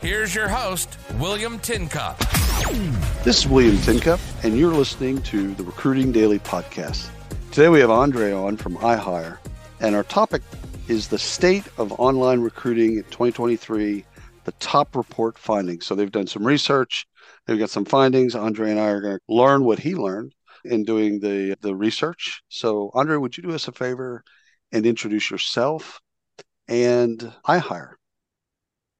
Here's your host, William Tincup. This is William Tincup, and you're listening to the Recruiting Daily Podcast. Today we have Andre on from iHire, and our topic is the state of online recruiting in 2023, the top report findings. So they've done some research, they've got some findings. Andre and I are going to learn what he learned in doing the, the research. So, Andre, would you do us a favor and introduce yourself and iHire?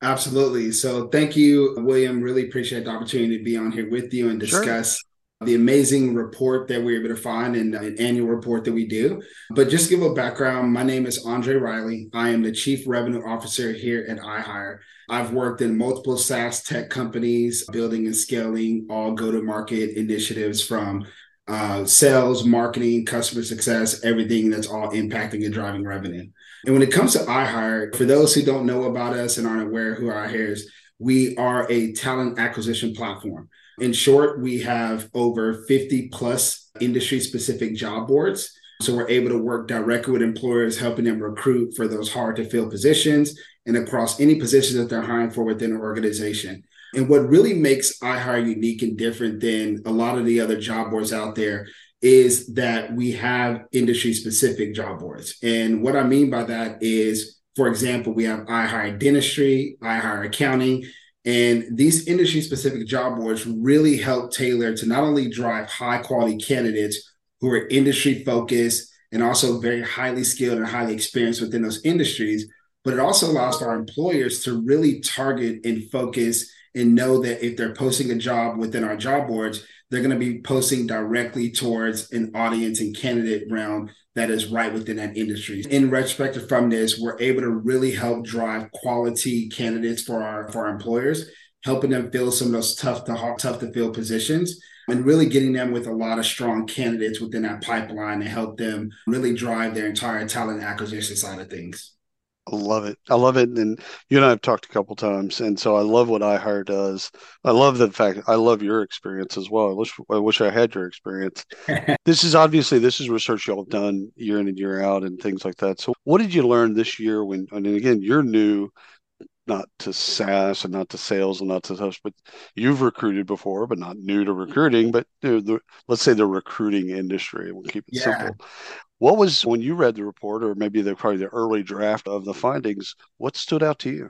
Absolutely. So thank you, William. Really appreciate the opportunity to be on here with you and discuss sure. the amazing report that we are able to find in an annual report that we do. But just give a background, my name is Andre Riley. I am the Chief Revenue Officer here at iHire. I've worked in multiple SaaS tech companies, building and scaling all go-to-market initiatives from uh, sales, marketing, customer success, everything that's all impacting and driving revenue. And when it comes to iHire, for those who don't know about us and aren't aware who iHire is, we are a talent acquisition platform. In short, we have over 50 plus industry specific job boards. So we're able to work directly with employers, helping them recruit for those hard to fill positions and across any positions that they're hiring for within an organization. And what really makes iHire unique and different than a lot of the other job boards out there is that we have industry specific job boards. And what I mean by that is, for example, we have iHire Dentistry, iHire Accounting, and these industry specific job boards really help tailor to not only drive high quality candidates who are industry focused and also very highly skilled and highly experienced within those industries, but it also allows our employers to really target and focus and know that if they're posting a job within our job boards, they're going to be posting directly towards an audience and candidate realm that is right within that industry. In retrospective from this, we're able to really help drive quality candidates for our for our employers, helping them fill some of those tough to tough to fill positions and really getting them with a lot of strong candidates within that pipeline to help them really drive their entire talent acquisition side of things. I love it. I love it. And you and I have talked a couple times, and so I love what iHire does. I love the fact. I love your experience as well. I wish I wish I had your experience. this is obviously this is research y'all have done year in and year out, and things like that. So, what did you learn this year? When and again, you're new, not to SaaS and not to sales and not to such, but you've recruited before, but not new to recruiting. But you know, the, let's say the recruiting industry. We'll keep it yeah. simple. What was when you read the report, or maybe the probably the early draft of the findings? What stood out to you?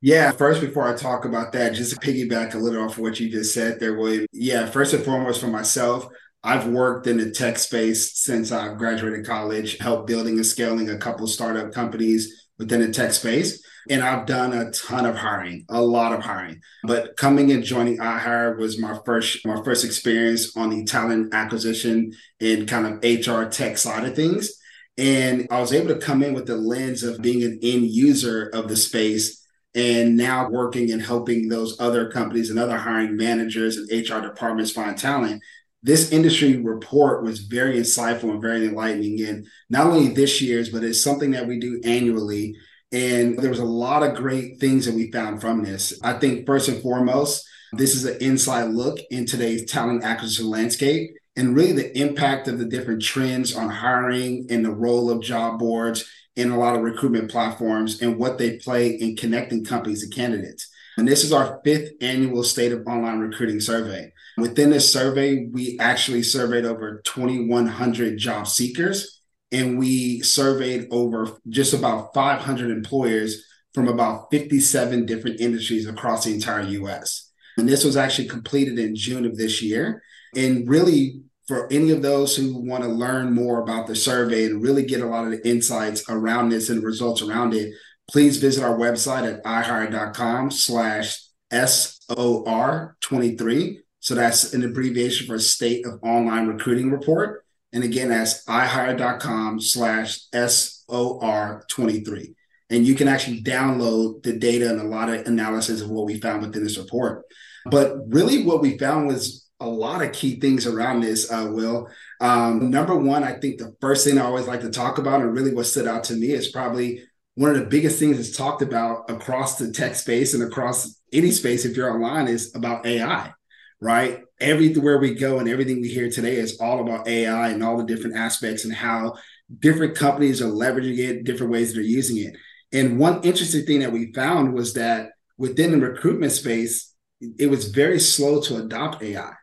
Yeah, first, before I talk about that, just to piggyback a little off of what you just said there, William. Yeah, first and foremost, for myself, I've worked in the tech space since I graduated college, helped building and scaling a couple startup companies within the tech space. And I've done a ton of hiring, a lot of hiring. But coming and joining iHire was my first my first experience on the talent acquisition and kind of HR tech side of things. And I was able to come in with the lens of being an end user of the space and now working and helping those other companies and other hiring managers and HR departments find talent. This industry report was very insightful and very enlightening. And not only this year's, but it's something that we do annually and there was a lot of great things that we found from this. I think first and foremost, this is an inside look in today's talent acquisition landscape and really the impact of the different trends on hiring and the role of job boards and a lot of recruitment platforms and what they play in connecting companies and candidates. And this is our fifth annual State of Online Recruiting Survey. Within this survey, we actually surveyed over 2,100 job seekers and we surveyed over just about 500 employers from about 57 different industries across the entire US. And this was actually completed in June of this year. And really, for any of those who want to learn more about the survey and really get a lot of the insights around this and results around it, please visit our website at ihire.com slash SOR23. So that's an abbreviation for State of Online Recruiting Report. And again, that's ihire.com slash SOR23. And you can actually download the data and a lot of analysis of what we found within this report. But really, what we found was a lot of key things around this, uh, Will. Um, number one, I think the first thing I always like to talk about, and really what stood out to me, is probably one of the biggest things that's talked about across the tech space and across any space, if you're online, is about AI, right? Everywhere we go and everything we hear today is all about AI and all the different aspects and how different companies are leveraging it, different ways they're using it. And one interesting thing that we found was that within the recruitment space, it was very slow to adopt AI, right?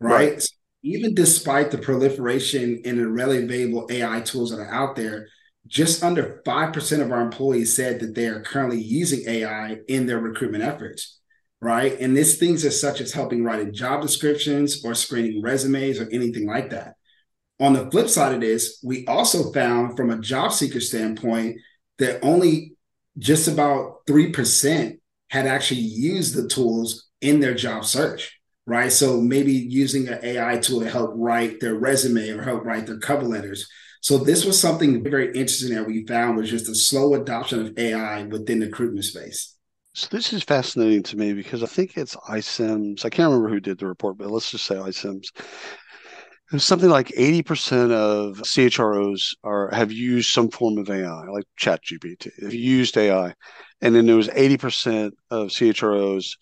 right. So even despite the proliferation and the readily available AI tools that are out there, just under 5% of our employees said that they are currently using AI in their recruitment efforts, right? And this things as such as helping writing job descriptions or screening resumes or anything like that. On the flip side of this, we also found from a job seeker standpoint that only just about 3% had actually used the tools in their job search, right? So maybe using an AI tool to help write their resume or help write their cover letters. So this was something very interesting that we found was just a slow adoption of AI within the recruitment space. So this is fascinating to me because I think it's iCIMS. I can't remember who did the report, but let's just say iCIMS. It was something like 80% of CHROs are have used some form of AI, like ChatGPT. Have used AI. And then there was 80% of CHROs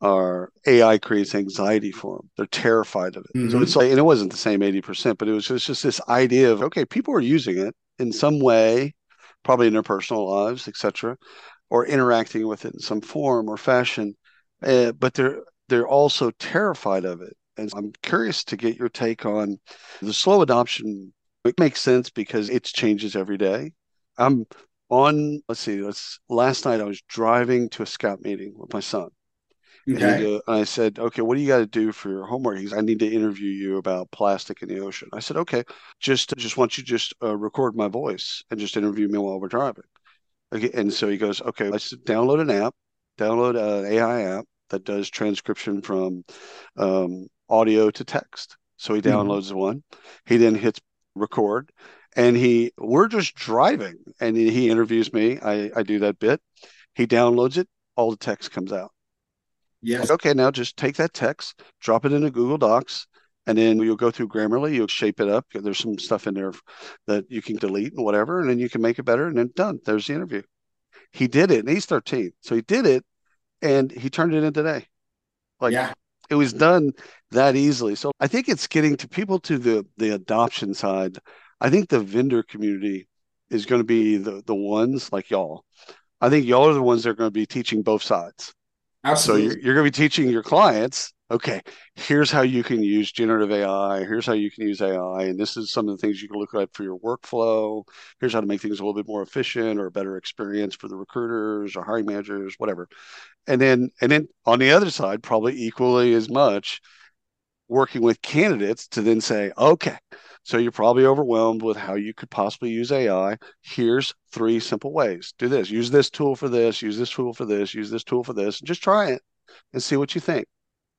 are AI creates anxiety for them. They're terrified of it. Mm-hmm. So it's like, and it wasn't the same 80%, but it was, it was just this idea of, okay, people are using it in some way, probably in their personal lives, etc., or interacting with it in some form or fashion. Uh, but they're, they're also terrified of it. And I'm curious to get your take on the slow adoption. It makes sense because it changes every day. I'm on, let's see, let's, last night I was driving to a scout meeting with my son Okay. And, I said, okay, what do you got to do for your homework? He I need to interview you about plastic in the ocean. I said, okay, just just want you to just uh, record my voice and just interview me while we're driving. Okay. And so he goes, okay, let's download an app, download an AI app that does transcription from um, audio to text. So he mm-hmm. downloads mm-hmm. one. He then hits record and he we're just driving and he interviews me. I, I do that bit. He downloads it, all the text comes out. Yes. okay, now just take that text, drop it into Google Docs, and then you'll go through Grammarly. You'll shape it up. There's some stuff in there that you can delete and whatever, and then you can make it better. And then done. There's the interview. He did it, and he's 13, so he did it, and he turned it in today. Like yeah. it was done that easily. So I think it's getting to people to the the adoption side. I think the vendor community is going to be the the ones like y'all. I think y'all are the ones that are going to be teaching both sides. Absolutely. So you're, you're going to be teaching your clients, okay, here's how you can use generative AI. Here's how you can use AI. And this is some of the things you can look at for your workflow. Here's how to make things a little bit more efficient or a better experience for the recruiters or hiring managers, whatever. And then, and then on the other side, probably equally as much working with candidates to then say, okay, so you're probably overwhelmed with how you could possibly use AI. Here's three simple ways. Do this. Use this tool for this, use this tool for this, use this tool for this. Just try it and see what you think.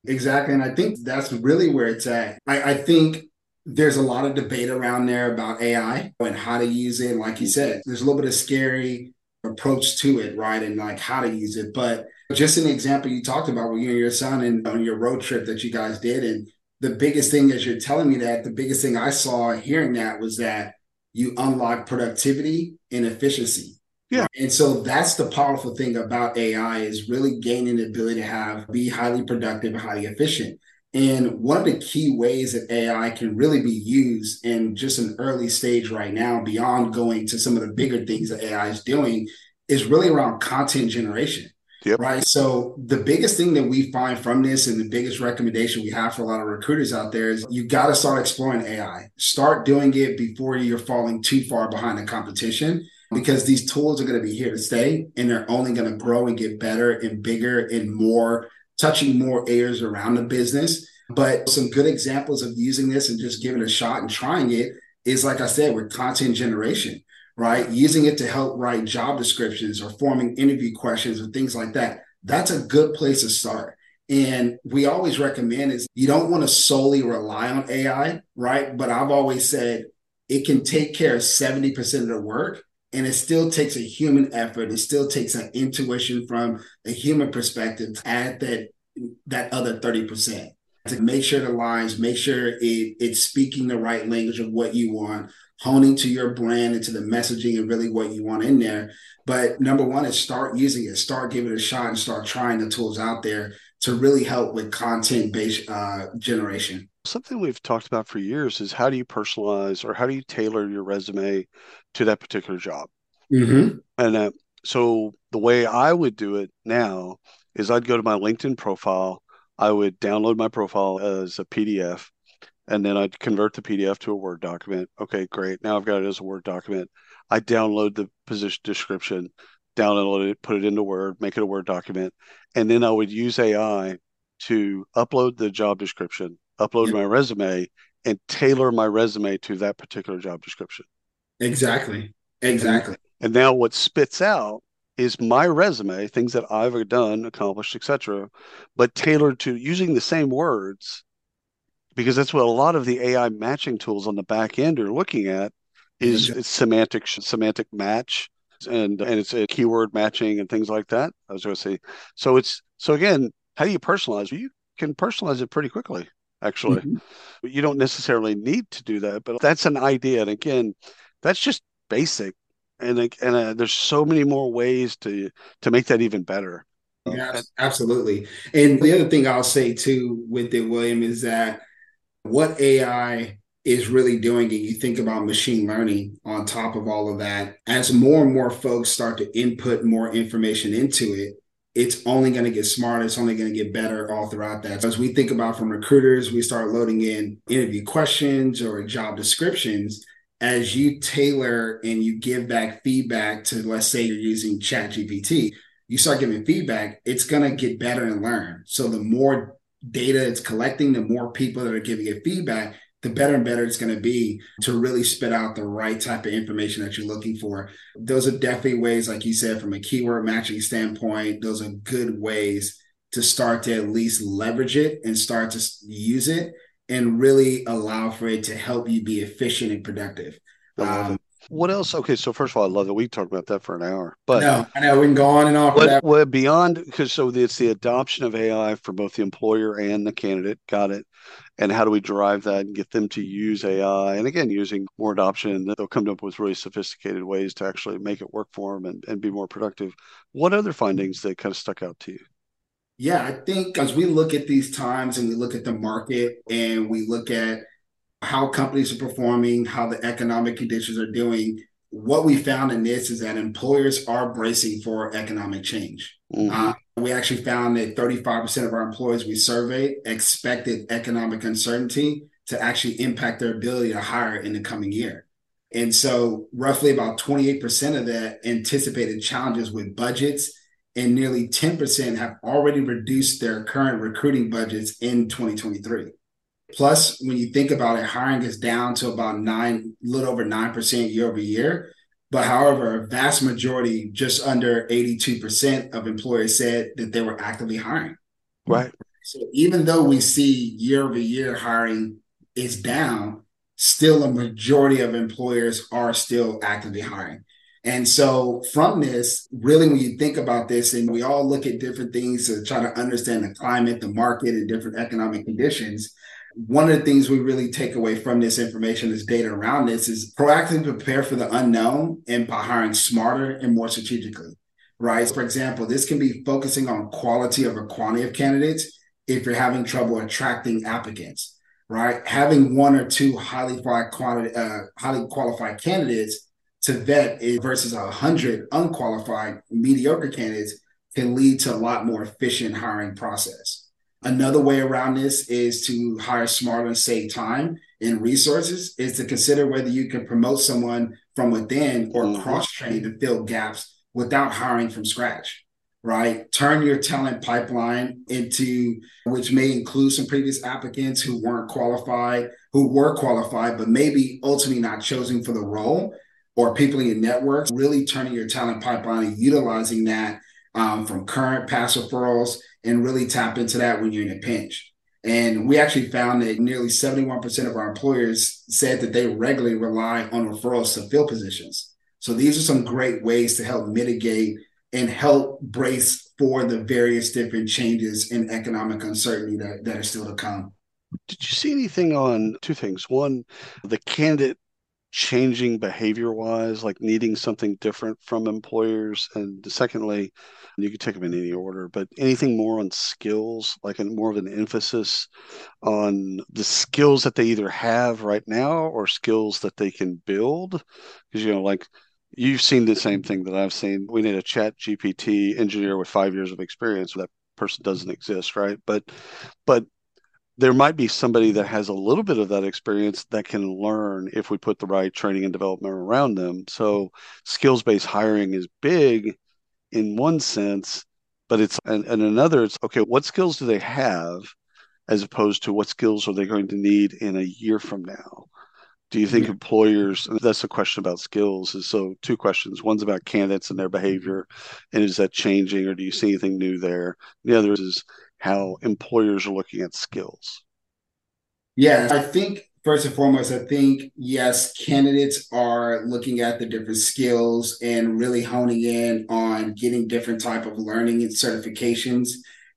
Exactly. And I think that's really where it's at. I, I think there's a lot of debate around there about AI and how to use it. Like you said, there's a little bit of scary approach to it, right? And like how to use it. But just an example you talked about with you and your son and on your road trip that you guys did and the biggest thing as you're telling me that, the biggest thing I saw hearing that was that you unlock productivity and efficiency. Yeah. And so that's the powerful thing about AI is really gaining the ability to have be highly productive and highly efficient. And one of the key ways that AI can really be used in just an early stage right now, beyond going to some of the bigger things that AI is doing, is really around content generation. Yep. Right. So the biggest thing that we find from this and the biggest recommendation we have for a lot of recruiters out there is you got to start exploring AI. Start doing it before you're falling too far behind the competition because these tools are going to be here to stay and they're only going to grow and get better and bigger and more touching more areas around the business. But some good examples of using this and just giving it a shot and trying it is like I said with content generation right? Using it to help write job descriptions or forming interview questions or things like that. That's a good place to start. And we always recommend is you don't want to solely rely on AI, right? But I've always said it can take care of 70% of the work And it still takes a human effort. It still takes an intuition from a human perspective to add that that other 30% to make sure the lines, make sure it, it's speaking the right language of what you want, honing to your brand and to the messaging and really what you want in there. But number one is start using it, start giving it a shot, and start trying the tools out there to really help with content based uh, generation. Something we've talked about for years is how do you personalize or how do you tailor your resume to that particular job? Mm-hmm. And uh, so the way I would do it now is I'd go to my LinkedIn profile, I would download my profile as a PDF, and then I'd convert the PDF to a Word document. Okay, great. Now I've got it as a Word document. I download the position description, download it, put it into Word, make it a Word document, and then I would use AI to upload the job description, upload yep. my resume, and tailor my resume to that particular job description. Exactly. Exactly. And, and now what spits out is my resume, things that I've done, accomplished, etc., but tailored to using the same words, because that's what a lot of the AI matching tools on the back end are looking at is exactly. semantic semantic match and and it's a keyword matching and things like that. I was going to say, so it's so again, how do you personalize? You can personalize it pretty quickly, actually. Mm-hmm. You don't necessarily need to do that, but that's an idea. And again, that's just basic, and and uh, there's so many more ways to to make that even better. Yeah, absolutely. And the other thing I'll say too with it, William, is that what AI is really doing and you think about machine learning on top of all of that as more and more folks start to input more information into it it's only going to get smarter it's only going to get better all throughout that. So as we think about from recruiters we start loading in interview questions or job descriptions. As you tailor and you give back feedback to let's say you're using ChatGPT you start giving feedback it's going to get better and learn. So the more data it's collecting the more people that are giving it feedback the better and better it's going to be to really spit out the right type of information that you're looking for. Those are definitely ways, like you said, from a keyword matching standpoint, those are good ways to start to at least leverage it and start to use it and really allow for it to help you be efficient and productive. Um, what else? Okay, so first of all, I love that we talked about that for an hour. But no, I know we can go on and on. What, what beyond because so it's the adoption of AI for both the employer and the candidate. Got it. And how do we drive that and get them to use AI? And again, using more adoption, they'll come up with really sophisticated ways to actually make it work for them and, and be more productive. What other findings that kind of stuck out to you? Yeah, I think as we look at these times and we look at the market and we look at how companies are performing, how the economic conditions are doing, what we found in this is that employers are bracing for economic change. Mm-hmm. Uh, we actually found that 35% of our employees we surveyed expected economic uncertainty to actually impact their ability to hire in the coming year. And so, roughly about 28% of that anticipated challenges with budgets, and nearly 10% have already reduced their current recruiting budgets in 2023. Plus, when you think about it, hiring is down to about nine, a little over 9% year over year. But however, a vast majority, just under 82% of employers said that they were actively hiring. Right. So even though we see year over year hiring is down, still a majority of employers are still actively hiring. And so from this, really, when you think about this, and we all look at different things to try to understand the climate, the market, and different economic conditions, one of the things we really take away from this information, this data around this, is proactively prepare for the unknown and by hiring smarter and more strategically. Right. For example, this can be focusing on quality over quantity of candidates if you're having trouble attracting applicants. Right. Having one or two highly qualified, uh, highly qualified candidates to vet versus a hundred unqualified mediocre candidates can lead to a lot more efficient hiring process. Another way around this is to hire smarter and save time and resources is to consider whether you can promote someone from within or mm-hmm. cross train to fill gaps without hiring from scratch, right? Turn your talent pipeline into, which may include some previous applicants who weren't qualified, who were qualified, but maybe ultimately not chosen for the role or people in your networks, really turning your talent pipeline and utilizing that um, from current past referrals and really tap into that when you're in a pinch. And we actually found that nearly 71% of our employers said that they regularly rely on referrals to fill positions. So these are some great ways to help mitigate and help brace for the various different changes in economic uncertainty that, that are still to come. Did you see anything on two things? One, the candidate changing behavior wise, like needing something different from employers? And secondly, you could take them in any order, but anything more on skills, like a, more of an emphasis on the skills that they either have right now or skills that they can build? Because, you know, like you've seen the same thing that I've seen. We need a ChatGPT engineer with five years of experience. That person doesn't exist, right? But, but there might be somebody that has a little bit of that experience that can learn if we put the right training and development around them. So skills based hiring is big in one sense, but it's and, and another it's okay, what skills do they have as opposed to what skills are they going to need in a year from now? Do you think yeah. employers that's a question about skills is so two questions. One's about candidates and their behavior and is that changing or do you see anything new there? The other is how employers are looking at skills? Yeah, I think first and foremost, I think yes, candidates are looking at the different skills and really honing in on getting different type of learning and certifications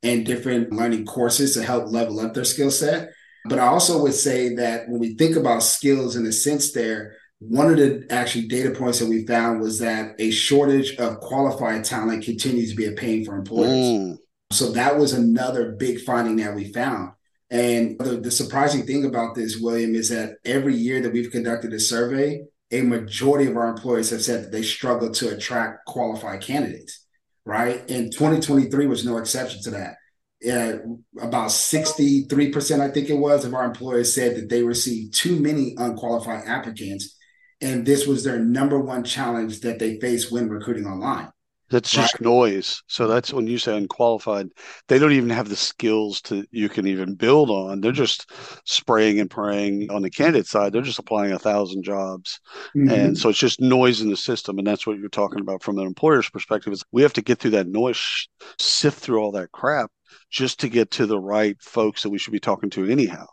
and different learning courses to help level up their skill set. But I also would say that when we think about skills in a sense there, one of the actually data points that we found was that a shortage of qualified talent continues to be a pain for employers. Mm. So that was another big finding that we found. And the, the, surprising thing about this, William, is that every year that we've conducted a survey, a majority of our employers have said that they struggle to attract qualified candidates, right? And 2023 was no exception to that. Uh, about 63%, I think it was, of our employers said that they received too many unqualified applicants. And this was their number one challenge that they face when recruiting online. That's just right. noise. So that's when you say unqualified, they don't even have the skills to you can even build on. They're just spraying and praying on the candidate side. They're just applying a thousand jobs, mm-hmm. and so it's just noise in the system. And that's what you're talking about from an employer's perspective. Is we have to get through that noise, sift through all that crap, just to get to the right folks that we should be talking to anyhow.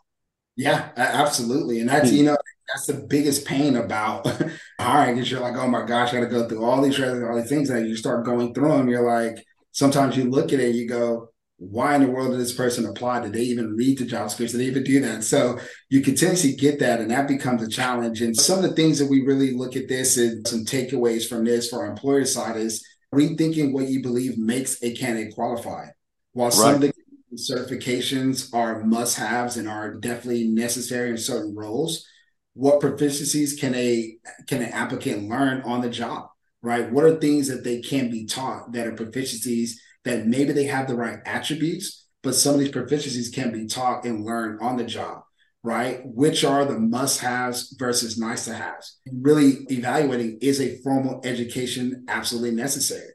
Yeah, absolutely. And that's, hmm. you know, that's the biggest pain about hiring is you're like, oh my gosh, I got to go through all these all these things. that you start going through them, you're like, sometimes you look at it, you go, why in the world did this person apply? Did they even read the job description? Did they even do that? So you continuously get that, and that becomes a challenge. And some of the things that we really look at this and some takeaways from this for our employer side is rethinking what you believe makes a candidate qualified. While right. some of the certifications are must haves and are definitely necessary in certain roles, what proficiencies can a can an applicant learn on the job right? What are things that they can be taught that are proficiencies that maybe they have the right attributes but some of these proficiencies can be taught and learned on the job right? Which are the must haves versus nice to haves really evaluating is a formal education absolutely necessary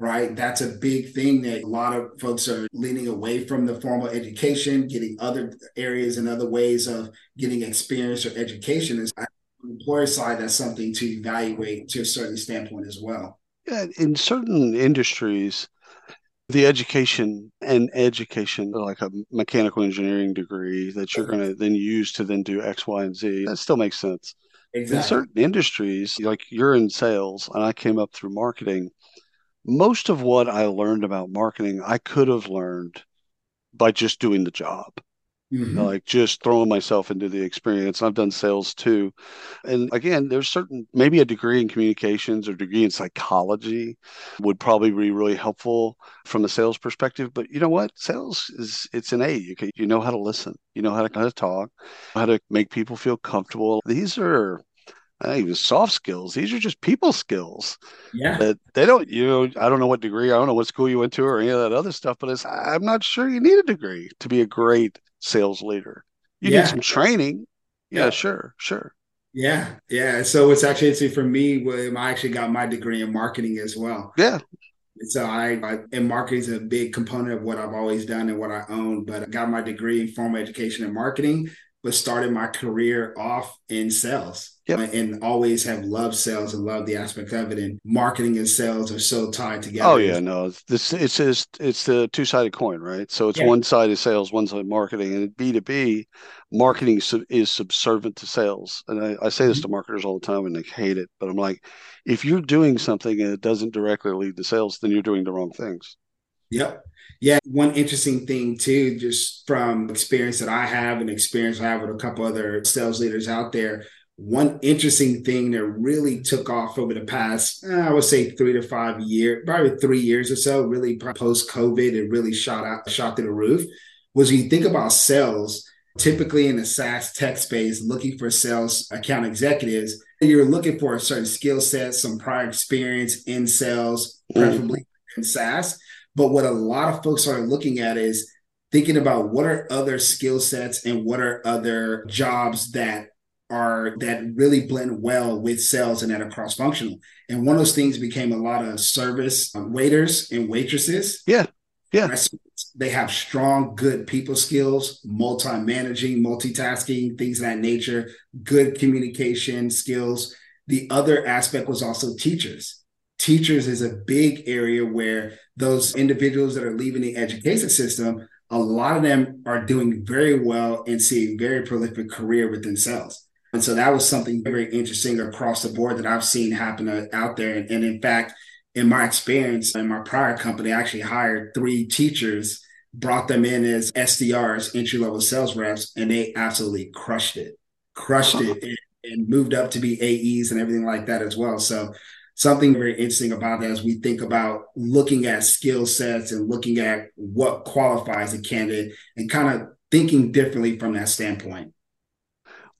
right? That's a big thing that a lot of folks are leaning away from the formal education, getting other areas and other ways of getting experience or education. Is on the employer side, that's something to evaluate to a certain standpoint as well. Yeah, in certain industries, the education and education, like a mechanical engineering degree that you're going to then use to then do X, Y, and Z, that still makes sense. Exactly. In certain industries, like you're in sales and I came up through marketing, most of what I learned about marketing, I could have learned by just doing the job. Mm-hmm. Like just throwing myself into the experience. I've done sales too. And again, there's certain, maybe a degree in communications or degree in psychology would probably be really helpful from a sales perspective. But you know what? Sales is, it's an A. You, can, you know how to listen, you know how to, how to talk, how to make people feel comfortable. These are not even soft skills. These are just people skills. Yeah. That they don't, you know, I don't know what degree, I don't know what school you went to or any of that other stuff, but it's, I'm not sure you need a degree to be a great sales leader. You yeah. need some training. Yeah, yeah, sure, sure. Yeah, yeah. So it's actually, it's for me, William, I actually got my degree in marketing as well. Yeah. So I, I and marketing is a big component of what I've always done and what I own. But I got my degree in formal education and marketing but started my career off in sales. Yep. And always have loved sales and loved the aspect of it. And marketing and sales are so tied together. Oh yeah, no, it's this it's just it's the two sided coin, right? So it's yeah. one side is sales, one side marketing, and B two B, marketing is subservient to sales. And I, I say this mm-hmm. to marketers all the time, and they hate it, but I'm like, if you're doing something and it doesn't directly lead to sales, then you're doing the wrong things. Yep. Yeah. One interesting thing too, just from experience that I have and experience I have with a couple other sales leaders out there. One interesting thing that really took off over the past, eh, I would say three to five years, probably three years or so, really post COVID, it really shot out, shot through the roof. Was when you think about sales, typically in the SaaS tech space, looking for sales account executives, you're looking for a certain skill set, some prior experience in sales, mm. preferably mm. in SaaS but what a lot of folks are looking at is thinking about what are other skill sets and what are other jobs that are that really blend well with sales and that are cross functional. And one of those things became a lot of service um, waiters and waitresses. Yeah. Yeah. They have strong, good people skills, multi managing, multitasking, things of that nature, good communication skills. The other aspect was also teachers teachers is a big area where those individuals that are leaving the education system, a lot of them are doing very well and see a very prolific career within sales. And so that was something very interesting across the board that I've seen happen uh, out there. And, and in fact, in my experience in my prior company, I actually hired three teachers, brought them in as SDRs, entry level sales reps, and they absolutely crushed it, crushed it, and, and moved up to be AEs and everything like that as well. So something very interesting about that as we think about looking at skill sets and looking at what qualifies a candidate and kind of thinking differently from that standpoint.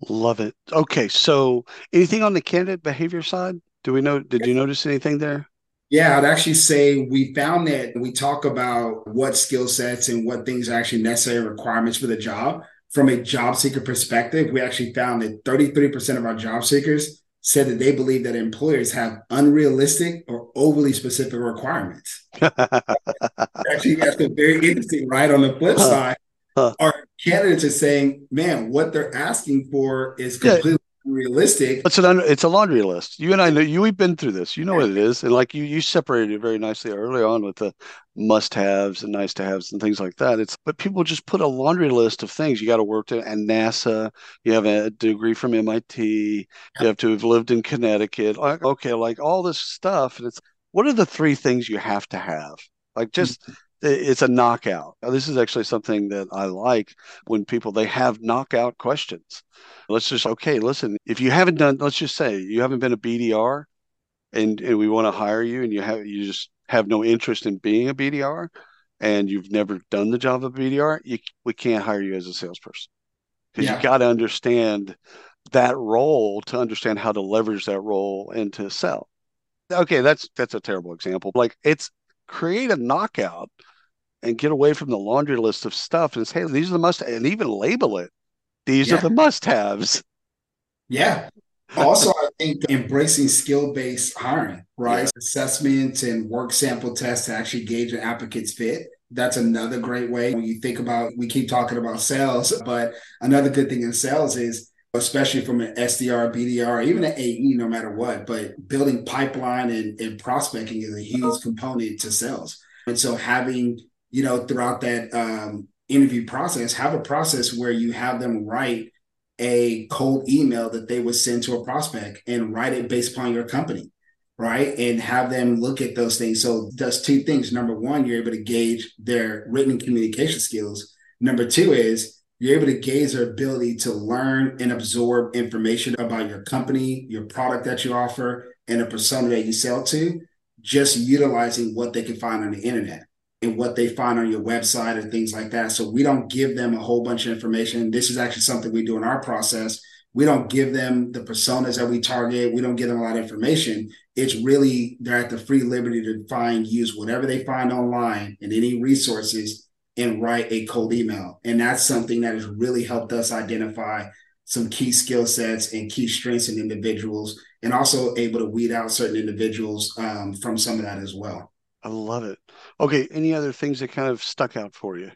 Love it. Okay, so anything on the candidate behavior side? Do we know? Did you notice anything there? Yeah, I'd actually say we found that we talk about what skill sets and what things are actually necessary requirements for the job. From a job seeker perspective, we actually found that 33% of our job seekers said that they believe that employers have unrealistic or overly specific requirements. Actually, that's a very interesting, right? On the flip side, huh. our candidates are saying, man, what they're asking for is completely realistic. It's an it's a laundry list. You and I know you. We've been through this. You know what it is, and like you, you separated it very nicely early on with the must-haves and nice-to-haves and things like that. It's but people just put a laundry list of things you got to work to. And NASA, you have a degree from MIT, you have to have lived in Connecticut. Like, okay, like all this stuff, and it's what are the three things you have to have? Like just. Mm-hmm. It's a knockout. Now, this is actually something that I like when people they have knockout questions. Let's just okay, listen, if you haven't done let's just say you haven't been a BDR and, and we want to hire you and you have you just have no interest in being a BDR and you've never done the job of BDR, you, we can't hire you as a salesperson. Because yeah. you got to understand that role to understand how to leverage that role and to sell. Okay, that's that's a terrible example. Like it's create a knockout and get away from the laundry list of stuff and say, hey, these are the must and even label it. These yeah. are the must haves. Yeah. Also, I think embracing skill based hiring, right? Yeah. Assessments and work sample tests to actually gauge an applicant's fit. That's another great way. When you think about, we keep talking about sales, but another good thing in sales is, especially from an SDR, BDR, even an AE, no matter what, but building pipeline and, and prospecting is a huge oh. component to sales. And so having you know, throughout that um, interview process, have a process where you have them write a cold email that they would send to a prospect and write it based upon your company, right? And have them look at those things. So does two things. Number one, you're able to gauge their written communication skills. Number two is you're able to gauge their ability to learn and absorb information about your company, your product that you offer, and the persona that you sell to, just utilizing what they can find on the internet what they find on your website and things like that. So we don't give them a whole bunch of information. This is actually something we do in our process. We don't give them the personas that we target. We don't give them a lot of information. It's really they're at the free liberty to find, use whatever they find online and any resources and write a cold email. And that's something that has really helped us identify some key skill sets and key strengths in individuals and also able to weed out certain individuals um, from some of that as well. I love it. Okay, any other things that kind of stuck out for you?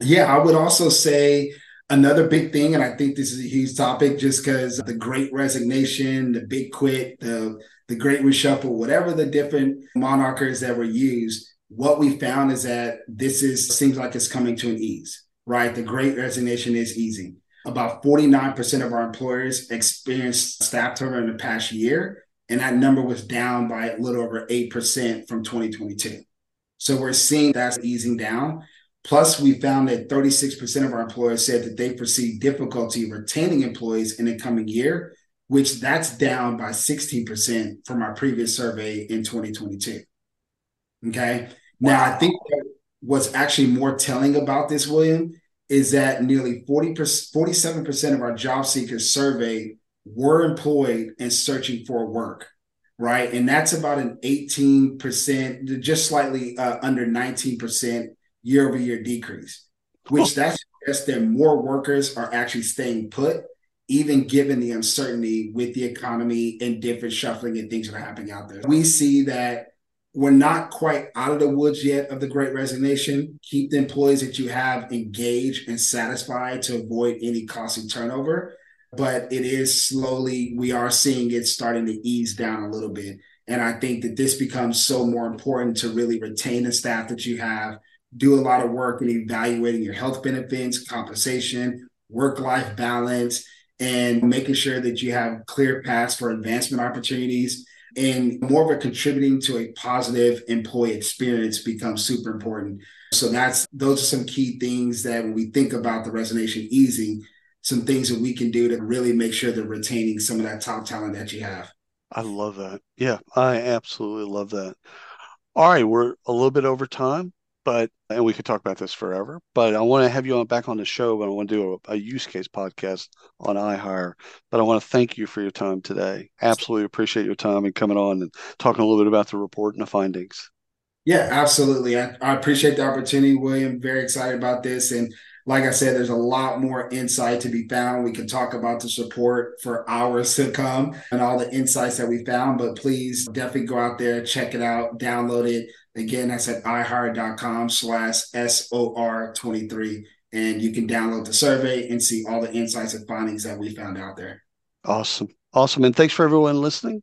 Yeah, I would also say Another big thing, and I think this is a huge topic just because the great resignation, the big quit, the, the great reshuffle, whatever the different monikers that were used, what we found is that this is seems like it's coming to an ease, right? The great resignation is easy. About 49% of our employers experienced staff turnover in the past year, and that number was down by a little over 8% from 2022. So we're seeing that's easing down. Plus, we found that 36% of our employers said that they foresee difficulty retaining employees in the coming year, which that's down by 16% from our previous survey in 2022. Okay. Now, I think what's actually more telling about this, William, is that nearly 40 47% of our job seekers surveyed were employed and searching for work, right? And that's about an 18%, just slightly uh, under 19% year over year decrease, which that suggests that more workers are actually staying put, even given the uncertainty with the economy and different shuffling and things that are happening out there. We see that we're not quite out of the woods yet of the great resignation. Keep the employees that you have engaged and satisfied to avoid any costly turnover. But it is slowly, we are seeing it starting to ease down a little bit. And I think that this becomes so more important to really retain the staff that you have, do a lot of work in evaluating your health benefits, compensation, work life balance, and making sure that you have clear paths for advancement opportunities and more of a contributing to a positive employee experience becomes super important. So that's those are some key things that when we think about the resignation easing, some things that we can do to really make sure they're retaining some of that top talent that you have. I love that. Yeah, I absolutely love that. All right, we're a little bit over time but and we could talk about this forever. But I want to have you on back on the show, but I want to do a, a use case podcast on iHire. But I want to thank you for your time today. Absolutely appreciate your time and coming on and talking a little bit about the report and the findings. Yeah, absolutely. I, I appreciate the opportunity, William. Very excited about this. And like I said, there's a lot more insight to be found. We can talk about the support for hours to come and all the insights that we found, but please definitely go out there, check it out, download it. Again, that's at ihire.com slash SOR23. And you can download the survey and see all the insights and findings that we found out there. Awesome. Awesome. And thanks for everyone listening.